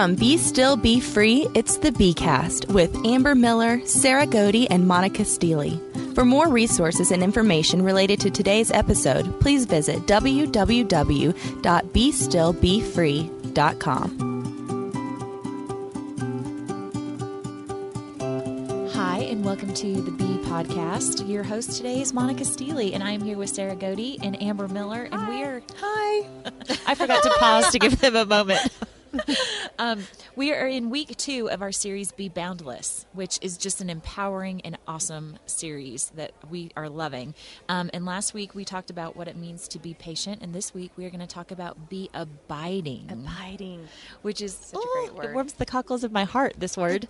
From Be Still, Be Free, it's the Cast with Amber Miller, Sarah Godey, and Monica Steely. For more resources and information related to today's episode, please visit www.bestillbefree.com. Hi, and welcome to the B Podcast. Your host today is Monica Steely, and I am here with Sarah Godey and Amber Miller, and Hi. we are. Hi. I forgot to pause to give them a moment. um, we are in week two of our series Be Boundless, which is just an empowering and awesome series that we are loving. Um, and last week we talked about what it means to be patient, and this week we are going to talk about be abiding. Abiding. Which is Such a great word. It warms the cockles of my heart, this word.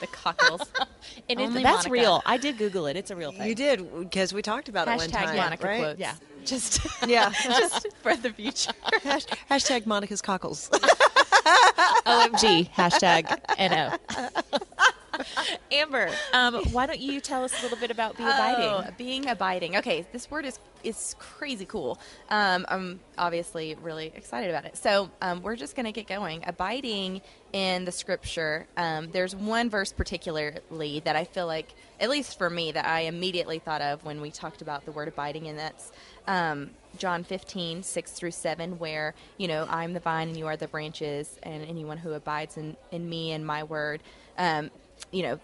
The cockles. and it, Only that's Monica. real. I did Google it. It's a real thing. You did because we talked about it one time, Monica right? quotes. Yeah. Just Yeah. Just for the future. Hashtag Monica's cockles. OMG, hashtag NO. Amber, um, why don't you tell us a little bit about Be Abiding? Oh, being abiding. Okay, this word is is crazy cool. Um, I'm obviously really excited about it. So um, we're just going to get going. Abiding in the scripture. Um, there's one verse particularly that I feel like, at least for me, that I immediately thought of when we talked about the word abiding, and that's um, John 15, 6 through 7, where, you know, I'm the vine and you are the branches, and anyone who abides in, in me and my word, um, you know,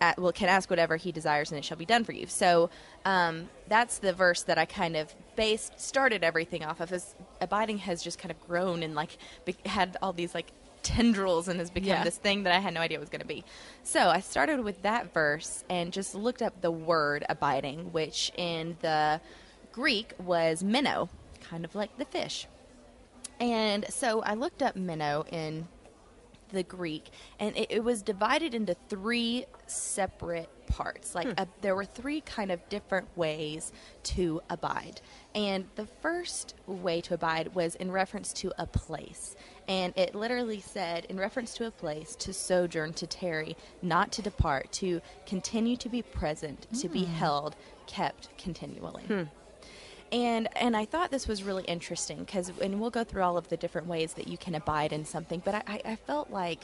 at, well, can ask whatever he desires and it shall be done for you. So um, that's the verse that I kind of based, started everything off of. As abiding has just kind of grown and like be- had all these like tendrils and has become Yeah. this thing that I had no idea was going to be. So I started with that verse and just looked up the word abiding, which in the Greek was meno, kind of like the fish. And so I looked up meno in the Greek, and it, it was divided into three separate parts. Like uh, there were three kind of different ways to abide. And the first way to abide was in reference to a place. And it literally said, in reference to a place, to sojourn, to tarry, not to depart, to continue to be present, to be held, kept continually. And and I thought this was really interesting because and we'll go through all of the different ways that you can abide in something, but I, I felt like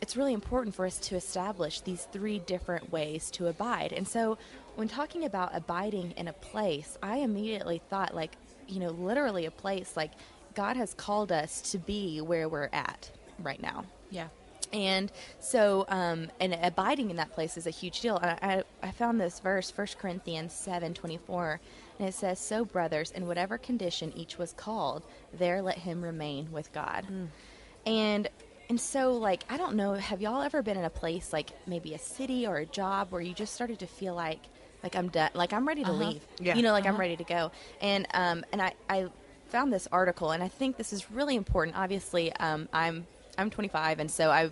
it's really important for us to establish these three different ways to abide. And so when talking about abiding in a place, I immediately thought like, you know, literally a place like God has called us to be where we're at right now. Yeah. And so, um, and abiding in that place is a huge deal. I, I, I found this verse, 1 Corinthians seven twenty four, and it says, So, brothers, in whatever condition each was called, there let him remain with God. And and so, like, I don't know, have y'all ever been in a place, like maybe a city or a job, where you just started to feel like, like I'm done, like I'm ready to leave, Yeah. you know, like I'm ready to go. And um, and I, I found this article, and I think this is really important. Obviously, um, I'm I'm 25, and so I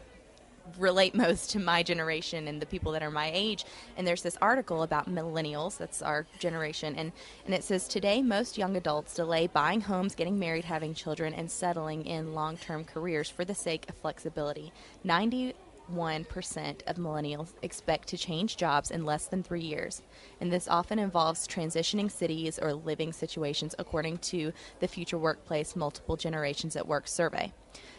relate most to my generation and the people that are my age. And there's this article about millennials, that's our generation, and, and it says today most young adults delay buying homes, getting married, having children, and settling in long term careers for the sake of flexibility. 91% of millennials expect to change jobs in less than three years. And this often involves transitioning cities or living situations, according to the Future Workplace Multiple Generations at Work survey.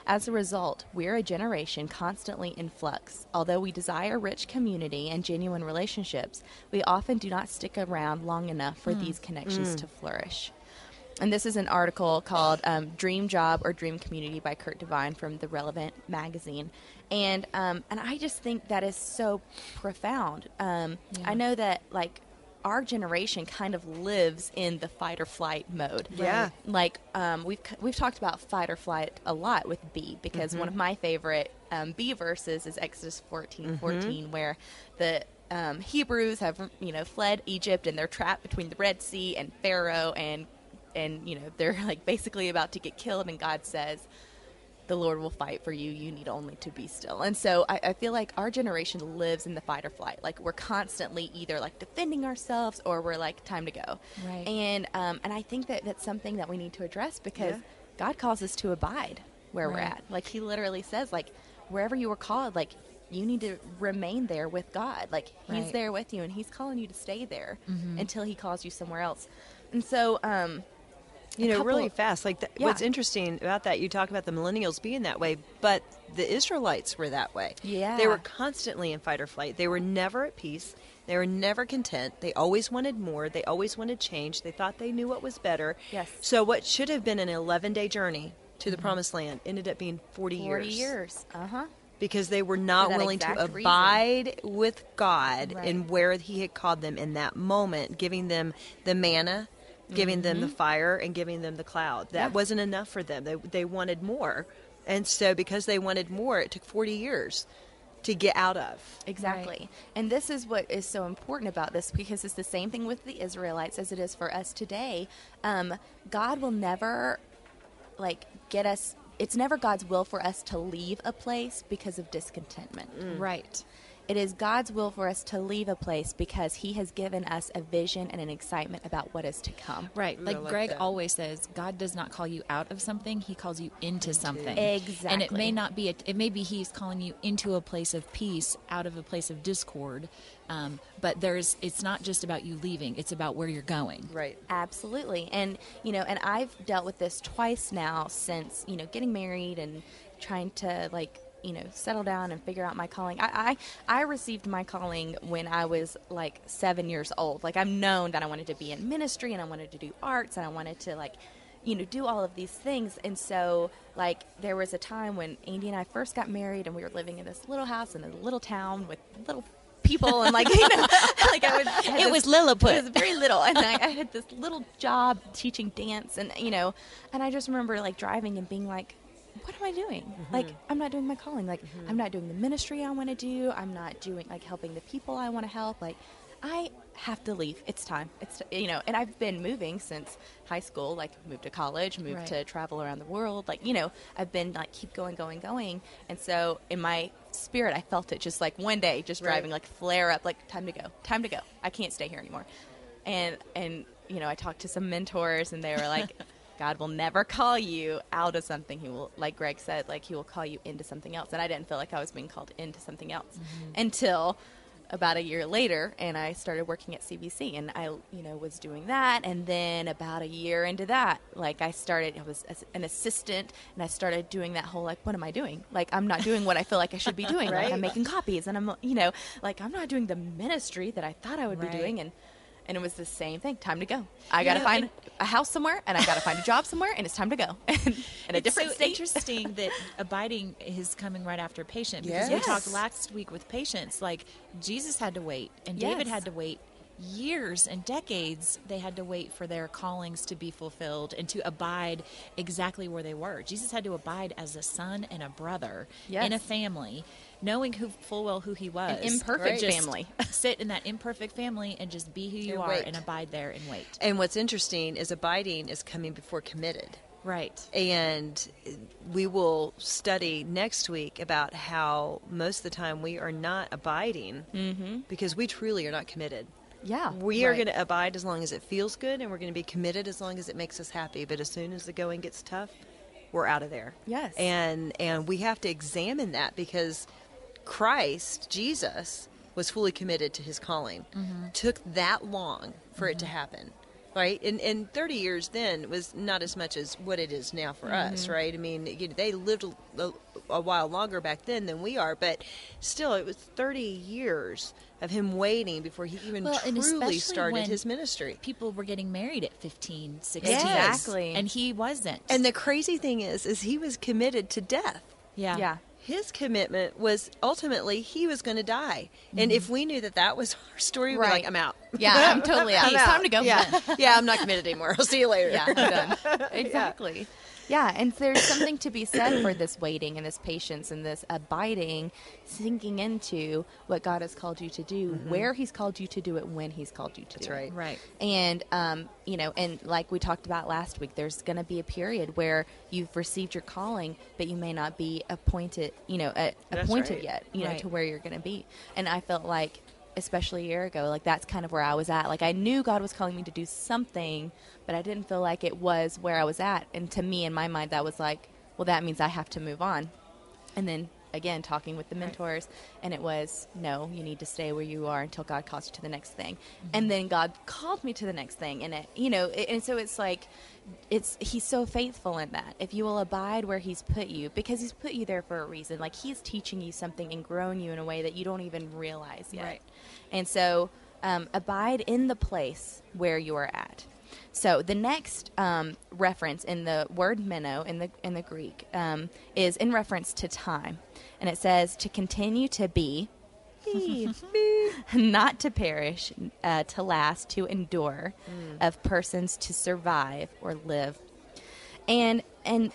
As a result, we're a generation constantly in flux. Although we desire rich community and genuine relationships, we often do not stick around long enough for these connections to flourish. And this is an article called um, "Dream Job or Dream Community" by Kurt Devine from the Relevant magazine, and um, and I just think that is so profound. Um, I know that like our generation kind of lives in the fight or flight mode. Yeah. Like um, we've we've talked about fight or flight a lot with B because one of my favorite um, B verses is Exodus 14, 14, where the um, Hebrews have you know fled Egypt and they're trapped between the Red Sea and Pharaoh and and you know they're like basically about to get killed and God says the Lord will fight for you. You need only to be still. And so I, I feel like our generation lives in the fight or flight. Like we're constantly either like defending ourselves or we're like time to go. Right. And um, and I think that that's something that we need to address because Yeah. God calls us to abide where we're at. Like He literally says, like wherever you were called, like you need to remain there with God. Like He's Right. there with you, and He's calling you to stay there until He calls you somewhere else. And so. um You know, really fast. Like th- what's interesting about that, you talk about the millennials being that way, but the Israelites were that way. Yeah. They were constantly in fight or flight. They were never at peace. They were never content. They always wanted more. They always wanted change. They thought they knew what was better. Yes. So what should have been an 11-day journey to the promised land ended up being 40, 40 years. Uh huh. because they were not willing to exact reason. abide with God Right. in where He had called them in that moment, giving them the manna, giving them the fire, and giving them the cloud. That Mm-hmm. Yeah. wasn't enough for them. They they wanted more, and so because they wanted more, it took forty years to get out of. Exactly. And this is what is so important about this because it's the same thing with the Israelites as it is for us today. Um, God will never, like, get us, it's never God's will for us to leave a place because of discontentment. Right. It is God's will for us to leave a place because He has given us a vision and an excitement about what is to come. Right. Like like Greg that. always says, God does not call you out of something, he calls you into something. Exactly. And it may not be a, it may be he's calling you into a place of peace out of a place of discord. Um, but there's it's not just about you leaving, it's about where you're going. Right. Absolutely. And, you know, and I've dealt with this twice now since, you know, getting married and trying to, like, you know, settle down and figure out my calling. I, I, I received my calling when I was like seven years old. Like, I've known that I wanted to be in ministry and I wanted to do arts and I wanted to, like, you know, do all of these things. And so, like, there was a time when Andy and I first got married and we were living in this little house in a little town with little people and, like, you know, like I was. It this- was Lilliput. It was very little, and I, I had this little job teaching dance, and you know, and I just remember like driving and being like, "What am I doing? Mm-hmm. Like, I'm not doing my calling. Like, I'm not doing the ministry I want to do. I'm not doing like helping the people I want to help. Like, I have to leave. It's time. It's you know, and I've been moving since high school. Like, moved to college, moved Right. to travel around the world. Like, you know, I've been like keep going, going, going, and so in my spirit, I felt it just like one day, just Right. driving, like flare up, like time to go, time to go. I can't stay here anymore and and you know i talked to some mentors and they were like god will never call you out of something. He will like greg said like he will call you into something else. And i didn't feel like i was being called into something else mm-hmm. until about a year later and i started working at cbc and i you know was doing that. And then about a year into that like i started i was an assistant and i started doing that whole like what am i doing? Like i'm not doing what i feel like i should be doing. Like Right. i'm making copies and i'm you know like i'm not doing the ministry that i thought i would Right. be doing and and it was the same thing. Time to go. I got to know, find and- a house somewhere, and I got to find a job somewhere, and it's time to go. in a It's different so state. interesting that abiding is coming right after patient because we Yes. talked last week with patients like Jesus had to wait and David had to wait years and decades they had to wait for their callings to be fulfilled and to abide exactly where they were jesus had to abide as a son and a brother Yes. in a family knowing who full well who he was An imperfect Just family. sit in that imperfect family and just be who you And are wait. and abide there and wait And what's interesting is abiding is coming before committed. right And we will study next week about how most of the time we are not abiding mm-hmm. because we truly are not committed. Yeah, We are going to abide as long as it feels good, and we're going to be committed as long as it makes us happy. But as soon as the going gets tough, we're out of there. Yes. And and we have to examine that because Christ, Jesus, was fully committed to his calling. Mm-hmm. Took that long for it to mm-hmm. happen. Right, and and thirty years then was not as much as what it is now for us, mm-hmm. right? I mean, you know, they lived a, a, a while longer back then than we are, but still, it was thirty years of him waiting before he even Well, truly especially started when his ministry. people were getting married at 15 16 Yes. Exactly. and he wasn't And the crazy thing is, is he was committed to death. yeah yeah, His commitment was ultimately he was going to die, and if mm-hmm. we knew that that was our story, we'd be Right. like, "I'm out." yeah. I'm totally out. I'm It's out. time to go. Yeah, yeah, I'm not committed anymore. I'll see you later. yeah, I'm done. Exactly. Yeah, and there's something to be said for this waiting and this patience and this abiding, sinking into what God has called you to do, where He's called you to do it, when He's called you to That's do it. right. right And um, you know, and like we talked about last week, there's going to be a period where you've received your calling, but you may not be appointed, you know, uh, appointed right. yet, you know, Right. to where you're going to be. And I felt like, especially a year ago, like that's kind of where I was at. Like I knew God was calling me to do something, but I didn't feel like it was where I was at. And to me, in my mind, that was like, well, that means I have to move on. And then again talking with the mentors, and it was no, you need to stay where you are until God calls you to the next thing, Mm-hmm. and then God called me to the next thing, and it you know, it, and so it's like it's he's so faithful in that. If you will abide where he's put you because he's put you there for a reason. Like he's teaching you something and growing you in a way that you don't even realize yet. Right. and so um, abide in the place where you are at so the next um, reference in the word meno in the in the greek um, is in reference to time and it says to continue to be not to perish, uh, to last, to endure, of persons to survive or live. And and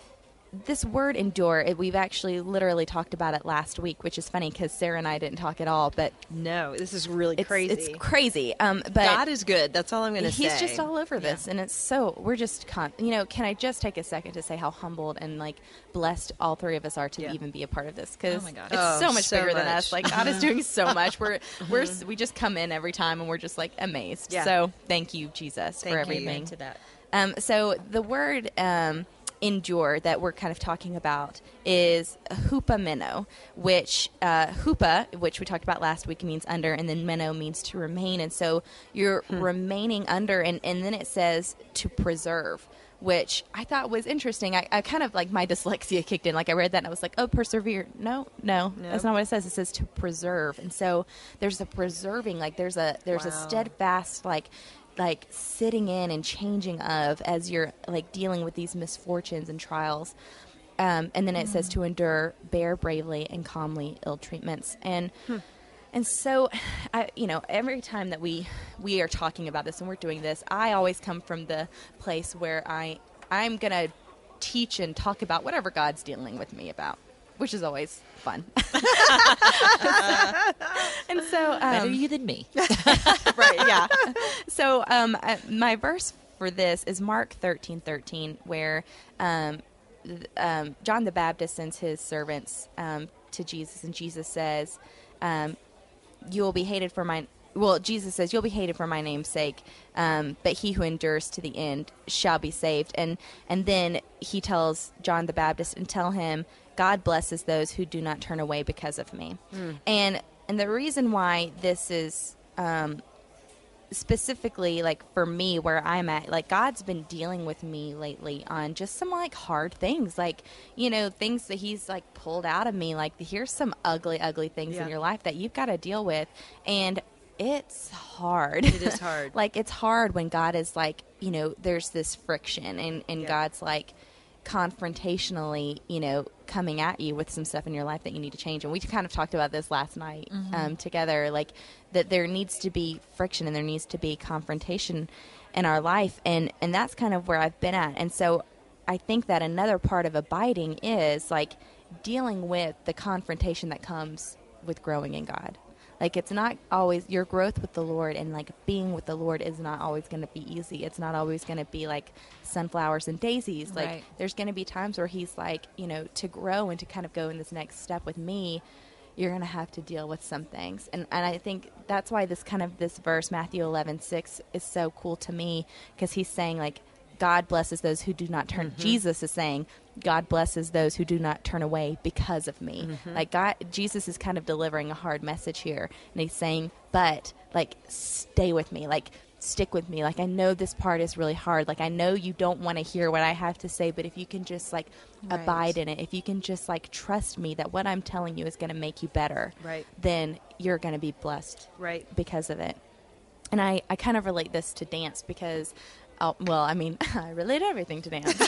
this word endure, it, we've actually literally talked about it last week, which is funny because Sarah and I didn't talk at all, but No, this is really it's crazy. It's crazy. Um, but God is good. That's all I'm going to say. He's just all over this, and it's so we're just con- you know. Can I just take a second to say how humbled and like blessed all three of us are to Yeah. even be a part of this because Oh it's Oh, so much so bigger than us. Like God is doing so much. We're we're we just come in every time and we're just like amazed. Yeah. So thank you, Jesus, Thank for you. everything. to that. Um, so the word um, endure that we're kind of talking about is hupameno, which uh, hupa, which we talked about last week, means under, and then meno means to remain. And so you're remaining under, and, and then it says to preserve. Which I thought was interesting. I, I kind of like my dyslexia kicked in. Like I read that and I was like, "Oh, persevere." No, no, No. that's not what it says. It says to preserve. And so there's a preserving. Like there's a there's a steadfast like like sitting in and changing of as you're like dealing with these misfortunes and trials. Um, and then it says to endure, bear bravely and calmly ill treatments. And and so, I, you know, every time that we we are talking about this and we're doing this, I always come from the place where I I'm gonna teach and talk about whatever God's dealing with me about, which is always fun. and so, um, Better you than me. right yeah so um, uh, my verse for this is mark thirteen thirteen, where um, th- um, john the baptist sends his servants um, to jesus and jesus says um, you will be hated for my well jesus says you'll be hated for my name's sake um, but he who endures to the end shall be saved and and then he tells john the baptist and tell him god blesses those who do not turn away because of me and and the reason why this is um, specifically like for me where i'm at like god's been dealing with me lately on just some like hard things like you know things that he's like pulled out of me like here's some ugly ugly things Yeah. in your life that you've got to deal with and it's hard It is hard. like it's hard when god is like you know there's this friction and and Yeah. god's like confrontationally, you know, coming at you with some stuff in your life that you need to change. And we kind of talked about this last night um, together, like that there needs to be friction and there needs to be confrontation in our life, and and that's kind of where I've been at. And so I think that another part of abiding is like dealing with the confrontation that comes with growing in God. Like it's not always your growth with the Lord and like being with the Lord is not always going to be easy. It's not always going to be like sunflowers and daisies. Like Right. there's going to be times where he's like, you know, to grow and to kind of go in this next step with me, you're going to have to deal with some things. And and I think that's why this kind of this verse Matthew 11:6 is so cool to me because he's saying like God blesses those who do not turn. Mm-hmm. Jesus is saying, God blesses those who do not turn away because of me. Mm-hmm. Like God, Jesus is kind of delivering a hard message here, and he's saying, but like, stay with me, like. Stick with me. Like, I know this part is really hard. Like, I know you don't want to hear what I have to say, but if you can just, like, Right. abide in it, if you can just, like, trust me that what I'm telling you is going to make you better, Right. then you're going to be blessed Right. because of it. And I, I kind of relate this to dance because, oh, well, I mean, I relate everything to dance.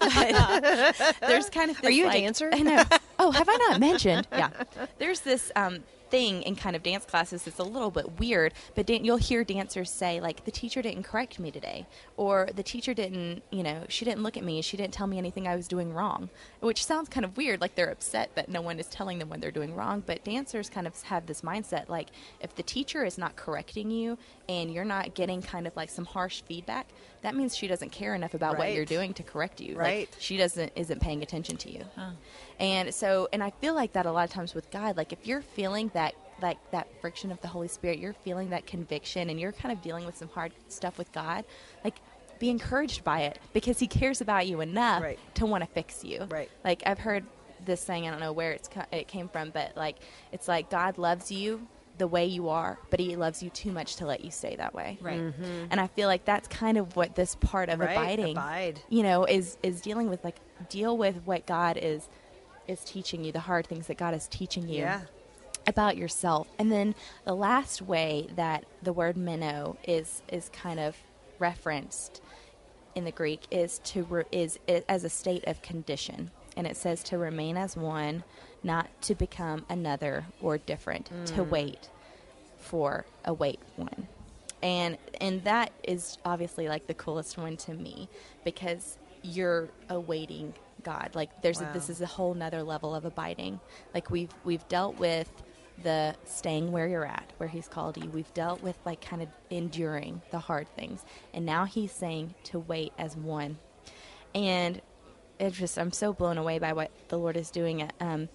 But there's kind of this, Are you a like- dancer? I know. Oh, have I not mentioned? Yeah. There's this um, thing in kind of dance classes that's a little bit weird, but dan- you'll hear dancers say, like, the teacher didn't correct me today, or the teacher didn't, you know, she didn't look at me, she didn't tell me anything I was doing wrong, which sounds kind of weird, like they're upset that no one is telling them when they're doing wrong, but dancers kind of have this mindset, like, if the teacher is not correcting you and you're not getting kind of like some harsh feedback, that means she doesn't care enough about what you're doing to correct you. Like, Right. she doesn't isn't paying attention to you. And so, and I feel like that a lot of times with God, like if you're feeling that like that friction of the Holy Spirit, you're feeling that conviction and you're kind of dealing with some hard stuff with God, like be encouraged by it because he cares about you enough Right. to want to fix you. Right. Like I've heard this saying. I don't know where it's co- it came from, but like it's like God loves you the way you are, but He loves you too much to let you stay that way. Right. Mm-hmm. And I feel like that's kind of what this part of Right, abiding, abide. you know, is is dealing with. Like deal with what God is is teaching you, the hard things that God is teaching you Yeah. about yourself. And then the last way that the word meno is is kind of referenced in the Greek is to re, is, is as a state of condition, and it says to remain as one, not to become another or different, to wait for a wait one. And and that is obviously like the coolest one to me because you're awaiting God. Like there's a, this is a whole nother level of abiding. Like we've we've dealt with the staying where you're at, where he's called you. We've dealt with like kind of enduring the hard things. And now he's saying to wait as one. And it's just I'm so blown away by what the Lord is doing. Um,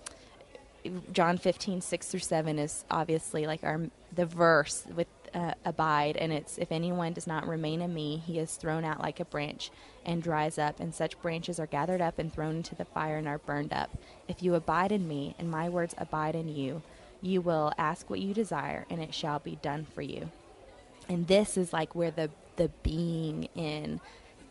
John 15, 6 through 7 is obviously like our the verse with uh, abide, and it's if anyone does not remain in me, he is thrown out like a branch and dries up, and such branches are gathered up and thrown into the fire and are burned up. If you abide in me, and my words abide in you, you will ask what you desire, and it shall be done for you and this is like where the the being in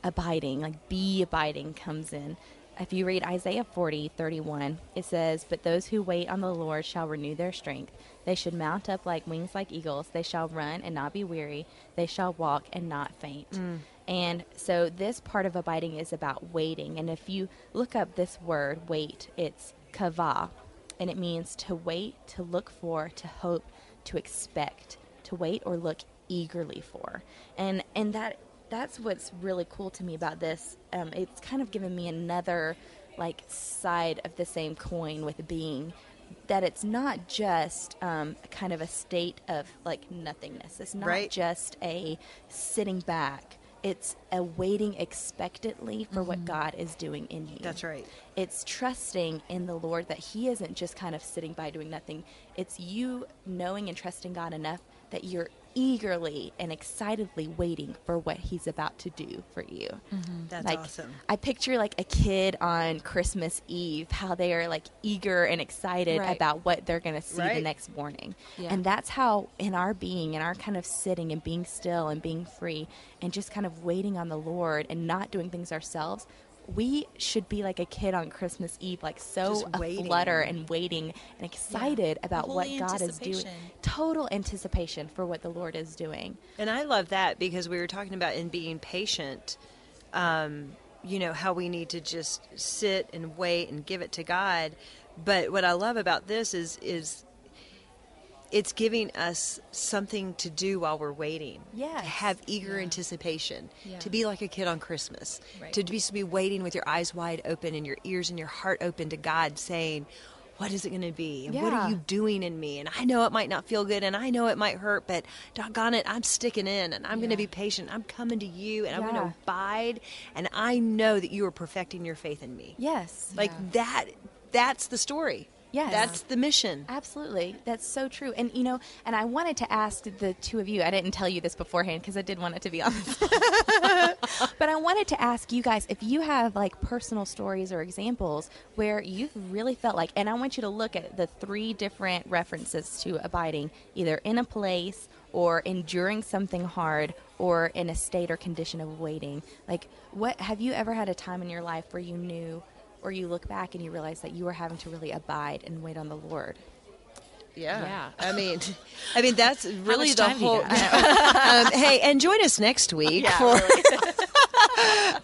abiding like be abiding comes in if you read isaiah 40 31 it says but those who wait on the lord shall renew their strength. They should mount up like wings like eagles. They shall run and not be weary. They shall walk and not faint. Mm. And so this part of abiding is about waiting. And if you look up this word wait it's kava and it means to wait to look for to hope to expect to wait or look eagerly for. And and that that's what's really cool to me about this um, it's kind of given me another like side of the same coin with being that it's not just um, kind of a state of like nothingness it's not Right. just a sitting back it's a waiting expectantly for what god is doing in you That's right. it's trusting in the Lord that He isn't just kind of sitting by doing nothing. It's you knowing and trusting God enough that you're eagerly and excitedly waiting for what He's about to do for you. Mm-hmm. That's like, awesome. I picture like a kid on Christmas Eve, how they are like eager and excited Right. about what they're going to see the next morning. Yeah. And that's how, in our being, in our kind of sitting and being still and being free and just kind of waiting on the Lord and not doing things ourselves, we should be like a kid on Christmas Eve, like so waiting. and waiting and excited about what God is doing. Total anticipation for what the Lord is doing. And I love that because we were talking about in being patient, um, you know, how we need to just sit and wait and give it to God. But what I love about this is is it's giving us something to do while we're waiting. Yes. To have eager Yeah. anticipation. Yeah. To be like a kid on Christmas. Right. To be, to be waiting with your eyes wide open and your ears and your heart open to God saying, what is it going to be? And what are you doing in me? And I know it might not feel good and I know it might hurt, but doggone it, I'm sticking in and I'm going to be patient. I'm coming to you and I'm going to abide. And I know that you are perfecting your faith in me. Yes. Like Yeah. that, that's the story. Yes. That's the mission. Absolutely. That's so true. And, you know, and I wanted to ask the two of you, I didn't tell you this beforehand because I did want it to be on. but I wanted to ask you guys if you have like personal stories or examples where you've really felt like, and I want you to look at the three different references to abiding, either in a place or enduring something hard or in a state or condition of waiting. Like, what have you ever had a time in your life where you knew? Or you look back and you realize that you are having to really abide and wait on the Lord. Yeah. Yeah. I mean, I mean that's really the time have you whole. got? um, hey, and join us next week for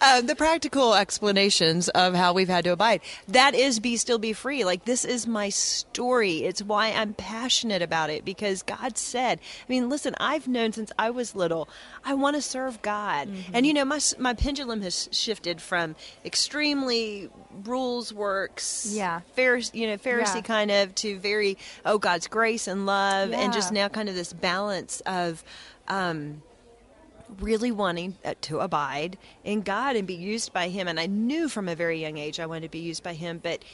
uh, the practical explanations of how we've had to abide. That is be still be free. Like this is my story. It's why I'm passionate about it because God said. I mean, listen, I've known since I was little. I want to serve God, and you know, my my pendulum has shifted from extremely rules works, Yeah. Pharisee, you know, Pharisee Yeah. kind of to very oh God's grace and love, and just now kind of this balance of. Um, really wanting uh, to abide in God and be used by Him. And I knew from a very young age I wanted to be used by Him, but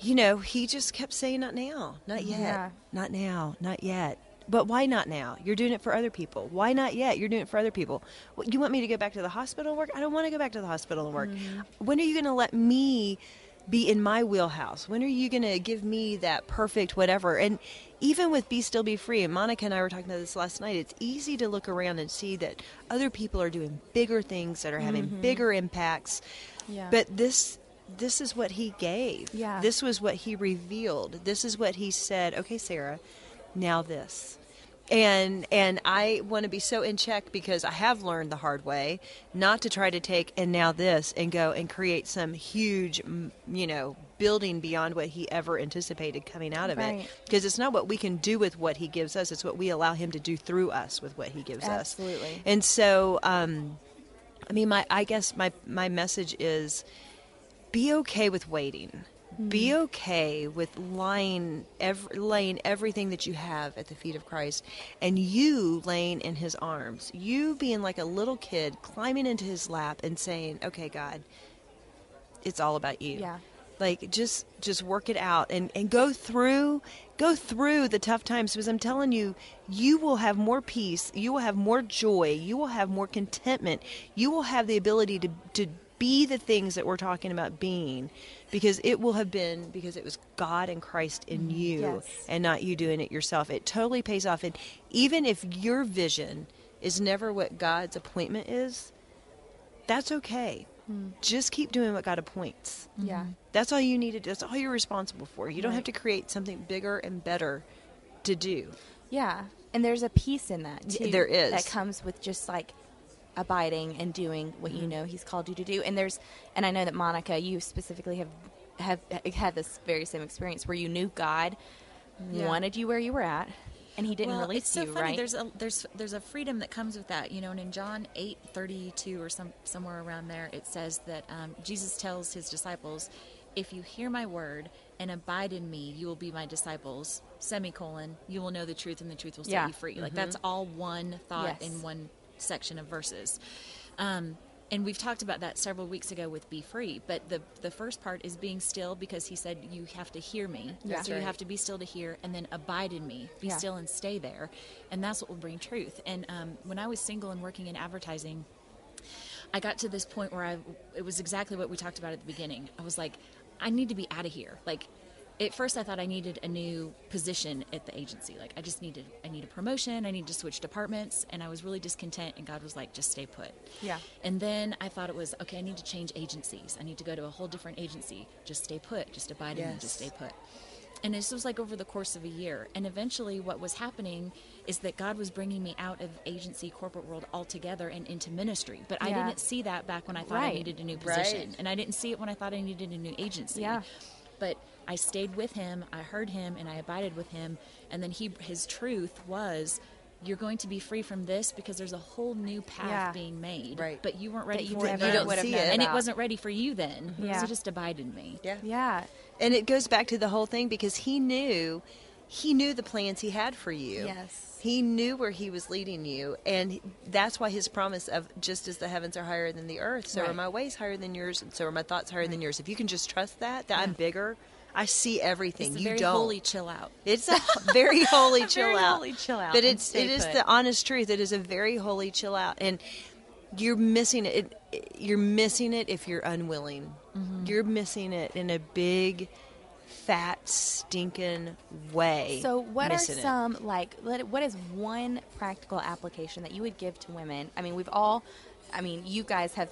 you know, He just kept saying, "Not now, not yet, Yeah. not now, not yet." But why not now? You're doing it for other people. Why not yet? You're doing it for other people. What, you want me to go back to the hospital and work? I don't want to go back to the hospital and work. When are you going to let me be in my wheelhouse? When are you going to give me that perfect whatever? And even with Be Still Be Free, and Monica and I were talking about this last night, it's easy to look around and see that other people are doing bigger things that are having mm-hmm. bigger impacts. Yeah. But this this is what he gave. Yeah. This was what he revealed. This is what he said, okay, Sarah, now this and and I want to be so in check because I have learned the hard way not to try to take and now this and go and create some huge you know building beyond what he ever anticipated coming out of it because it's not what we can do with what he gives us it's what we allow him to do through us with what he gives us Absolutely. and so um I mean my I guess my my message is be okay with waiting. Be okay with lying, ev- laying everything that you have at the feet of Christ, and you laying in His arms. You being like a little kid, climbing into His lap and saying, "Okay, God, it's all about you." Yeah. Like just just work it out and and go through go through the tough times because I'm telling you, you will have more peace, you will have more joy, you will have more contentment, you will have the ability to to be the things that we're talking about being because it will have been because it was God and Christ in mm, you Yes. and not you doing it yourself. It totally pays off and even if your vision is never what God's appointment is, that's okay. Hmm. Just keep doing what God appoints. Yeah. Mm-hmm. That's all you need to do. That's all you're responsible for. You don't have to create something bigger and better to do. Yeah. And there's a peace in that too. there is. That comes with just like abiding and doing what Mm-hmm. you know he's called you to do. And there's and I know that Monica, you specifically have have had this very same experience where you knew God Yeah. wanted you where you were at and he didn't well, release it's so you, funny. right? There's a there's there's a freedom that comes with that, you know. And in John eight thirty two or some somewhere around there, it says that um, Jesus tells his disciples, "If you hear my word and abide in me, you will be my disciples." Semicolon. You will know the truth, and the truth will set Yeah. you free. Like that's all one thought Yes. in one section of verses. Um, and we've talked about that several weeks ago with be free but the the first part is being still because he said you have to hear me Yeah. so you have to be still to hear and then abide in me be Yeah. still and stay there and that's what will bring truth and um, when i was single and working in advertising i got to this point where i it was exactly what we talked about at the beginning i was like i need to be out of here like at first i thought i needed a new position at the agency like i just needed i need a promotion i need to switch departments and i was really discontent and god was like just stay put Yeah. and then i thought it was okay i need to change agencies i need to go to a whole different agency just stay put just abide in me just stay Yes. put and this was like over the course of a year. And eventually, what was happening is that God was bringing me out of agency, corporate world altogether and into ministry. But I didn't see that back when I thought I needed a new position. Right. And I didn't see it when I thought I needed a new agency. Yeah. But I stayed with him, I heard him, and I abided with him. And then he, his truth was. You're going to be free from this because there's a whole new path Yeah. being made. Right. But you weren't ready you for it. You don't see it. And it wasn't ready for you then. Yeah. So just abide in me. Yeah. Yeah. And it goes back to the whole thing because he knew he knew the plans he had for you. Yes. He knew where he was leading you and that's why his promise of just as the heavens are higher than the earth, so are my ways higher than yours and so are my thoughts higher than yours. If you can just trust that that I'm bigger, I see everything. It's a you very don't. holy chill out. It's a very holy chill very out. holy chill out But it's it is the honest truth. It is a very holy chill out, and you're missing it. it you're missing it if you're unwilling. Mm-hmm. You're missing it in a big, fat, stinking way. So, what are Missing it. some like? What is one practical application that you would give to women? I mean, we've all, I mean, you guys have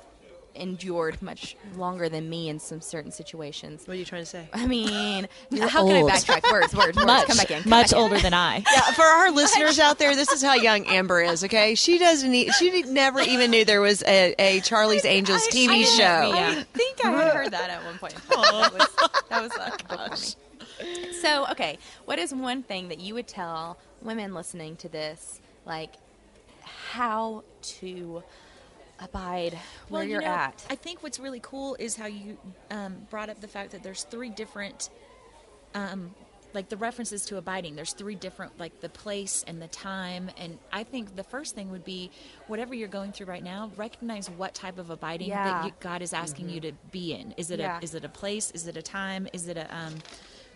endured much longer than me in some certain situations. What are you trying to say? I mean, how can I backtrack? Words, words, words. Much, come back in. Come much back in. older than I. Yeah, for our listeners out there, this is how young Amber is. Okay, she doesn't. e- She never even knew there was a, a Charlie's Angels I- TV I didn't- show. Yeah. I think I had heard that at one point. That was, that was uh, before me. So, okay, what is one thing that you would tell women listening to this, like how to abide where you you're know, at? I think what's really cool is how you um, brought up the fact that there's three different, um, like the references to abiding. There's three different, like the place and the time. And I think the first thing would be whatever you're going through right now, recognize what type of abiding Yeah. that you, God is asking you to be in. Is it Yeah. a is it a place? Is it a time? Is it a um,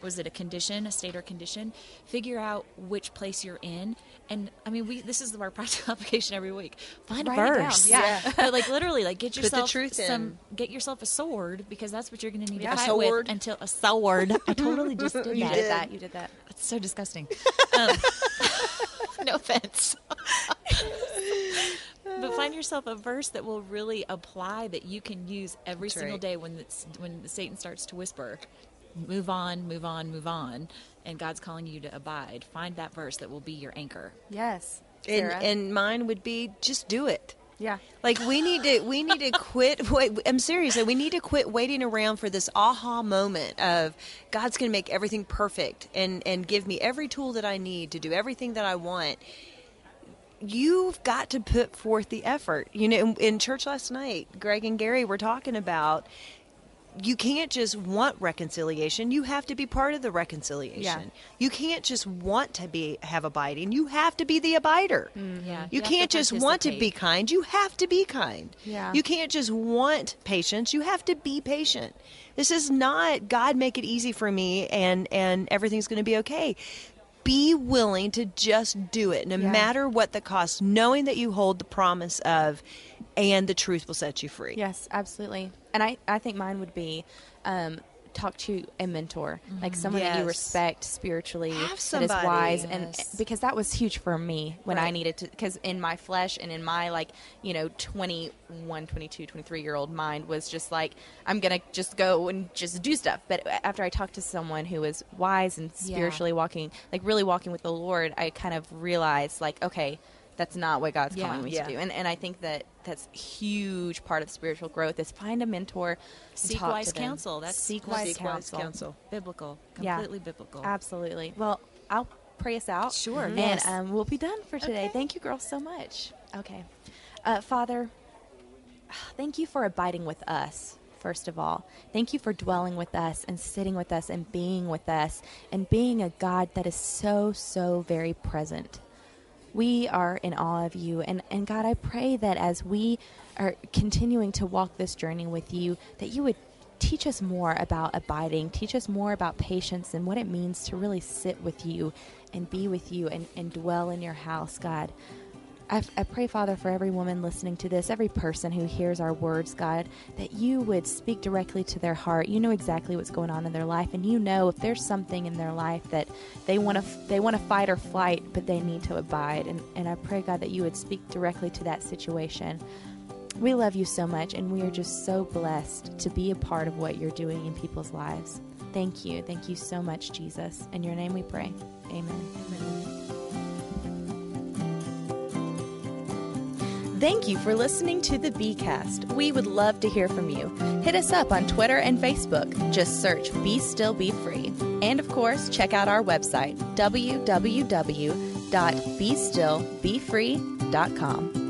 was it a condition, a state or condition? Figure out which place you're in. And I mean, we this is our practical application every week. Find Write a it down, verse. yeah. but like literally, like get the yourself truth in. some, get yourself a sword because that's what you're going to need Yeah. to A fight sword? with until a sword. I totally just did You that. did that. You did that. It's so disgusting. Um, no offense. but find yourself a verse that will really apply that you can use every That's single right. day when it's, when Satan starts to whisper, move on, move on, move on, and God's calling you to abide. Find that verse that will be your anchor. Yes. And, and mine would be just do it. yeah. Like we need to we need to quit wait I'm serious. We need to quit waiting around for this aha moment of God's going to make everything perfect and and give me every tool that I need to do everything that I want. You've got to put forth the effort. You know, in, in church last night, Greg and Gary were talking about you can't just want reconciliation. You have to be part of the reconciliation. Yeah. You can't just want to be have abiding. You have to be the abider. Yeah, You, to can't just want to be kind. You have to be kind. Yeah. You can't just want patience. You have to be patient. This is not God make it easy for me and and everything's going to be okay. Be willing to just do it no Yeah. matter what the cost, knowing that you hold the promise of and the truth will set you free. Yes, absolutely. And I, I think mine would be um, talk to a mentor, like someone that you respect spiritually, Have that is somebody, wise, and because that was huge for me when I needed to, because in my flesh and in my like you know 21, 22, 23 year old mind was just like I'm gonna just go and just do stuff. But after I talked to someone who was wise and Yeah. spiritually walking, like really walking with the Lord, I kind of realized like okay. That's not what God's Yeah. calling me Yeah. to do, and and I think that that's a huge part of spiritual growth is find a mentor, Seek talk wise to counsel. That's seek that's wise Seek wise counsel. counsel. biblical, Yeah. completely biblical. Absolutely. Well, I'll pray us out. Sure, And yes. um, we'll be done for today. Okay. Thank you, girls, so much. Okay. Uh, Father, thank you for abiding with us, first of all. Thank you for dwelling with us and sitting with us and being with us and being a God that is so, so very present. We are in awe of you. And, and God, I pray that as we are continuing to walk this journey with you, that you would teach us more about abiding, teach us more about patience and what it means to really sit with you and be with you and, and dwell in your house, God. I, I pray, Father, for every woman listening to this, every person who hears our words, God, that you would speak directly to their heart. You know exactly what's going on in their life, and you know if there's something in their life that they want to they want to fight or flight, but they need to abide. And, and I pray, God, that you would speak directly to that situation. We love you so much, and we are just so blessed to be a part of what you're doing in people's lives. Thank you. Thank you so much, Jesus. In your name we pray. Amen. Thank you for listening to the Bcast. We would love to hear from you. Hit us up on Twitter and Facebook. Just search Be Still Be Free. And of course, check out our website, www.bestillbefree.com.